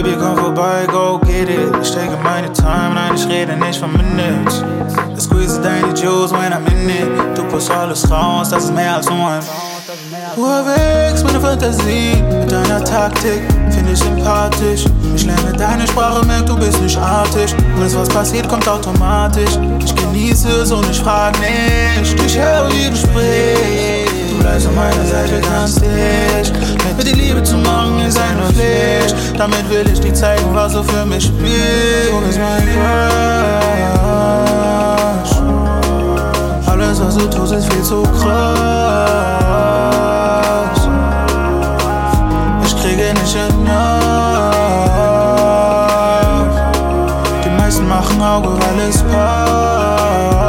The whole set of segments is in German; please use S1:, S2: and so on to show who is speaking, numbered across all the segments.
S1: Baby, komm vorbei, go get it. Ich take meine Time, nein, ich rede nicht von Minutes. Ich squeeze deine Juice when I'm in it. Du pusst alles raus, das ist mehr als nur ein erwächst meine Fantasie mit deiner Taktik, finde ich sympathisch. Ich lerne deine Sprache, merk, du bist nicht artig. Alles, was passiert, kommt automatisch. Ich genieße es und ich frag nicht. Ich höre, wie du Damit will ich dir zeigen, was du für mich spielst. Du bist mein Crush. Alles, was du tust, ist viel zu krass. kriege nicht enough. Die meisten machen Auge, weil es passt.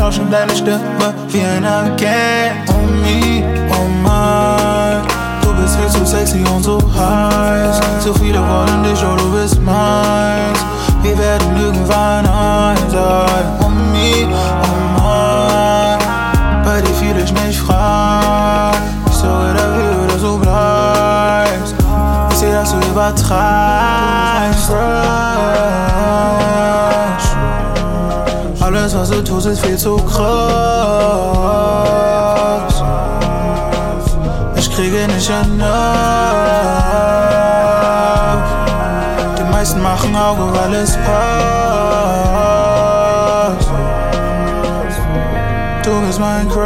S1: Rausch in deine Stimme wie ein Agent. Oh me, oh my. Du bist viel zu sexy und so heiß. So viele wollen dich, oh du bist meins. Wir werden irgendwann ein sein. Oh me, oh my. Bei dir fühl ich mich frei. Ich sorge dafür, dass du bleibst. Ich seh, dass du übertreibst. Alles, was du tust, ist viel zu krass. Ich kriege nicht enough. Die meisten machen Auge, weil es passt. Du bist mein Crush.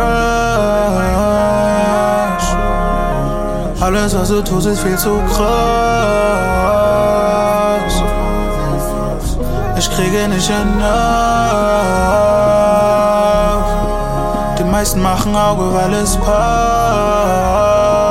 S1: Alles, was du tust, ist viel zu krass. Ich kriege nicht enough. Die meisten machen Auge, weil es passt.